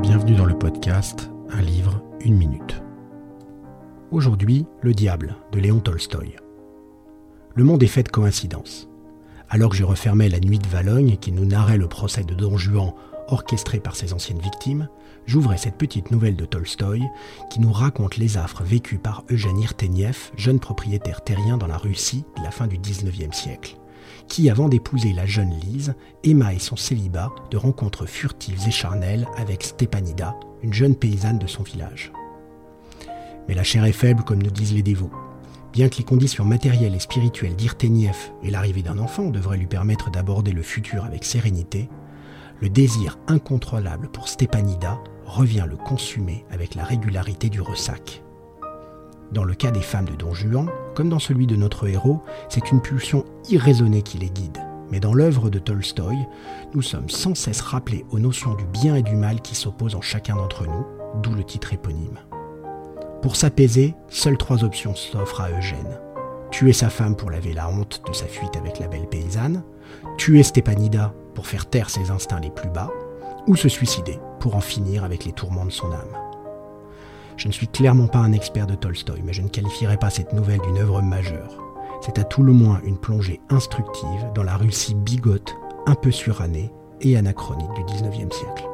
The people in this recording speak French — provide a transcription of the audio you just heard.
bienvenue dans le podcast Un livre, une minute. Aujourd'hui, Le Diable de Léon Tolstoï. Le monde est fait de coïncidences. Alors que je refermais La Nuit de Valogne, qui nous narrait le procès de Don Juan orchestré par ses anciennes victimes, j'ouvrais cette petite nouvelle de Tolstoï qui nous raconte les affres vécues par Eugène Irtenieff, jeune propriétaire terrien dans la Russie de la fin du 19e siècle qui, avant d'épouser la jeune Lise, émaille son célibat de rencontres furtives et charnelles avec Stepanida, une jeune paysanne de son village. Mais la chair est faible, comme nous disent les dévots. Bien que les conditions matérielles et spirituelles d'Irtenieff et l'arrivée d'un enfant devraient lui permettre d'aborder le futur avec sérénité, le désir incontrôlable pour Stepanida revient le consumer avec la régularité du ressac. Dans le cas des femmes de Don Juan, comme dans celui de notre héros, c'est une pulsion irraisonnée qui les guide. Mais dans l'œuvre de Tolstoï, nous sommes sans cesse rappelés aux notions du bien et du mal qui s'opposent en chacun d'entre nous, d'où le titre éponyme. Pour s'apaiser, seules trois options s'offrent à Eugène. Tuer sa femme pour laver la honte de sa fuite avec la belle paysanne, tuer Stepanida pour faire taire ses instincts les plus bas, ou se suicider pour en finir avec les tourments de son âme. Je ne suis clairement pas un expert de Tolstoï, mais je ne qualifierais pas cette nouvelle d'une œuvre majeure. C'est à tout le moins une plongée instructive dans la Russie bigote, un peu surannée et anachronique du XIXe siècle.